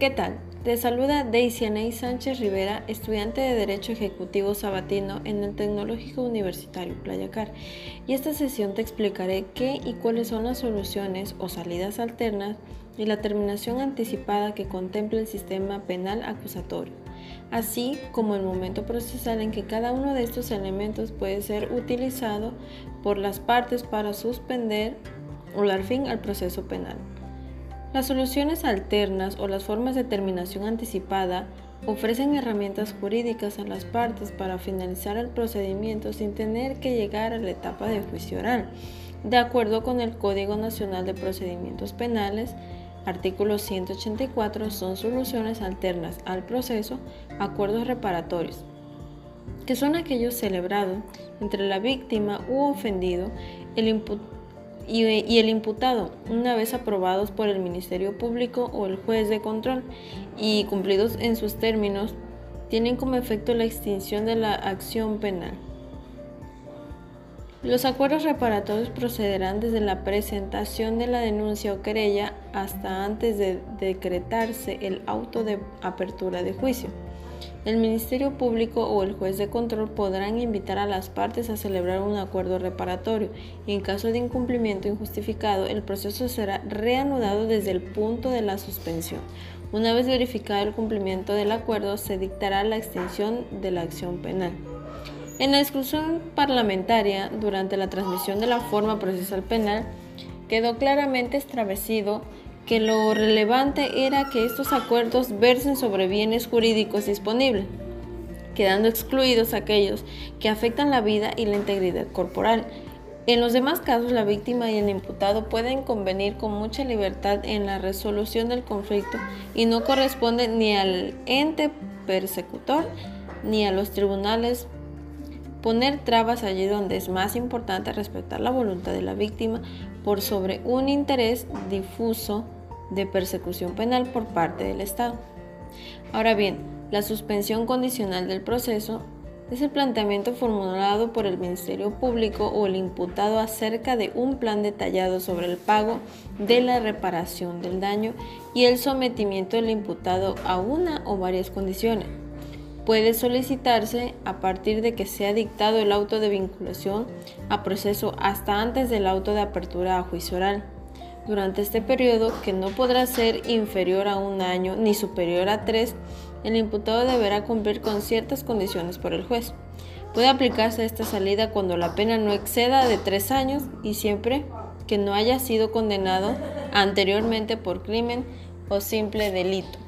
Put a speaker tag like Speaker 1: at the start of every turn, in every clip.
Speaker 1: ¿Qué tal? Te saluda Daisy Aney Sánchez Rivera, estudiante de Derecho Ejecutivo Sabatino en el Tecnológico Universitario Playacar. Y esta sesión te explicaré qué y cuáles son las soluciones o salidas alternas y la terminación anticipada que contempla el sistema penal acusatorio, así como el momento procesal en que cada uno de estos elementos puede ser utilizado por las partes para suspender o dar fin al proceso penal. Las soluciones alternas o las formas de terminación anticipada ofrecen herramientas jurídicas a las partes para finalizar el procedimiento sin tener que llegar a la etapa de juicio oral. De acuerdo con el Código Nacional de Procedimientos Penales, artículo 184 son soluciones alternas al proceso, acuerdos reparatorios, que son aquellos celebrados entre la víctima u ofendido, el imputado y, el imputado, una vez aprobados por el Ministerio Público o el juez de control y cumplidos en sus términos, tienen como efecto la extinción de la acción penal. Los acuerdos reparatorios procederán desde la presentación de la denuncia o querella hasta antes de decretarse el auto de apertura de juicio. El Ministerio Público o el juez de control podrán invitar a las partes a celebrar un acuerdo reparatorio en caso de incumplimiento injustificado el proceso será reanudado desde el punto de la suspensión. Una vez verificado el cumplimiento del acuerdo se dictará la extinción de la acción penal. En la discusión parlamentaria, durante la transmisión de la forma procesal penal, quedó claramente establecido que lo relevante era que estos acuerdos versen sobre bienes jurídicos disponibles, quedando excluidos aquellos que afectan la vida y la integridad corporal. En los demás casos, la víctima y el imputado pueden convenir con mucha libertad en la resolución del conflicto y no corresponde ni al ente persecutor ni a los tribunales poner trabas allí donde es más importante respetar la voluntad de la víctima por sobre un interés difuso de persecución penal por parte del Estado. Ahora bien, la suspensión condicional del proceso es el planteamiento formulado por el Ministerio Público o el imputado acerca de un plan detallado sobre el pago de la reparación del daño y el sometimiento del imputado a una o varias condiciones. Puede solicitarse a partir de que sea dictado el auto de vinculación a proceso hasta antes del auto de apertura a juicio oral durante este periodo, que no podrá ser inferior a un año ni superior a tres, el imputado deberá cumplir con ciertas condiciones por el juez. Puede aplicarse esta salida cuando la pena no exceda de tres años y siempre que no haya sido condenado anteriormente por crimen o simple delito.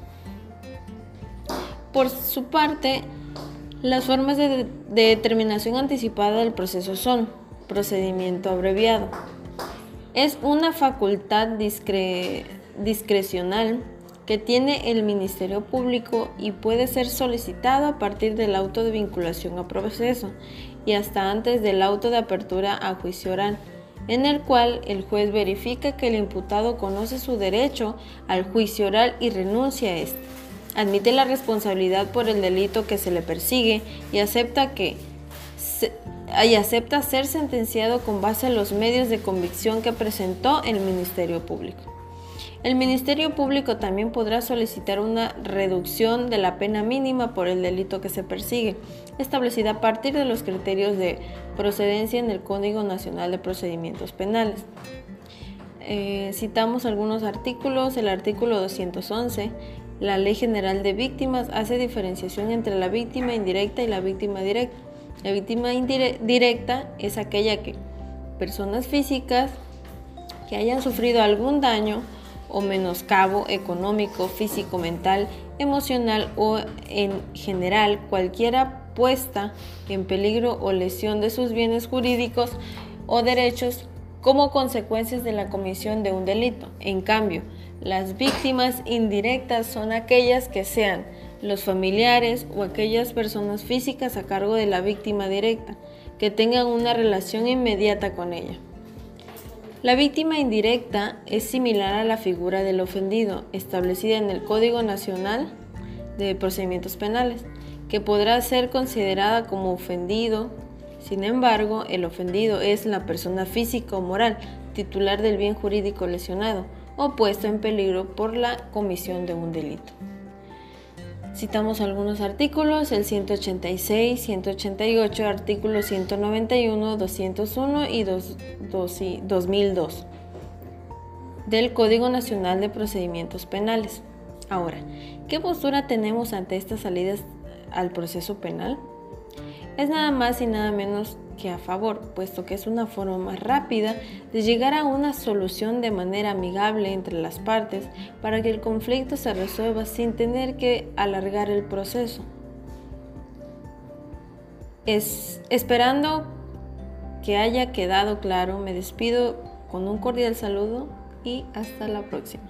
Speaker 1: Por su parte, las formas de, de determinación anticipada del proceso son procedimiento abreviado, es una facultad discrecional que tiene el Ministerio Público y puede ser solicitado a partir del auto de vinculación a proceso y hasta antes del auto de apertura a juicio oral, en el cual el juez verifica que el imputado conoce su derecho al juicio oral y renuncia a este. Admite la responsabilidad por el delito que se le persigue y acepta que y acepta ser sentenciado con base a los medios de convicción que presentó el Ministerio Público. El Ministerio Público también podrá solicitar una reducción de la pena mínima por el delito que se persigue, establecida a partir de los criterios de procedencia en el Código Nacional de Procedimientos Penales. Eh, citamos algunos artículos, el artículo 211, la Ley General de Víctimas hace diferenciación entre la víctima indirecta y la víctima directa. La víctima directa es aquella que personas físicas que hayan sufrido algún daño o menoscabo económico, físico, mental, emocional o en general cualquiera puesta en peligro o lesión de sus bienes jurídicos o derechos como consecuencias de la comisión de un delito. En cambio, las víctimas indirectas son aquellas que sean los familiares o aquellas personas físicas a cargo de la víctima directa que tengan una relación inmediata con ella. La víctima indirecta es similar a la figura del ofendido establecida en el Código Nacional de Procedimientos Penales, que podrá ser considerada como ofendido. Sin embargo, el ofendido es la persona física o moral titular del bien jurídico lesionado o puesto en peligro por la comisión de un delito. Citamos algunos artículos, el 186, 188, artículos 191, 201 y 2002 del Código Nacional de Procedimientos Penales. Ahora, ¿qué postura tenemos ante estas salidas al proceso penal? Es nada más y nada menos que a favor, puesto que es una forma más rápida de llegar a una solución de manera amigable entre las partes para que el conflicto se resuelva sin tener que alargar el proceso. Es, esperando que haya quedado claro, me despido con un cordial saludo y hasta la próxima.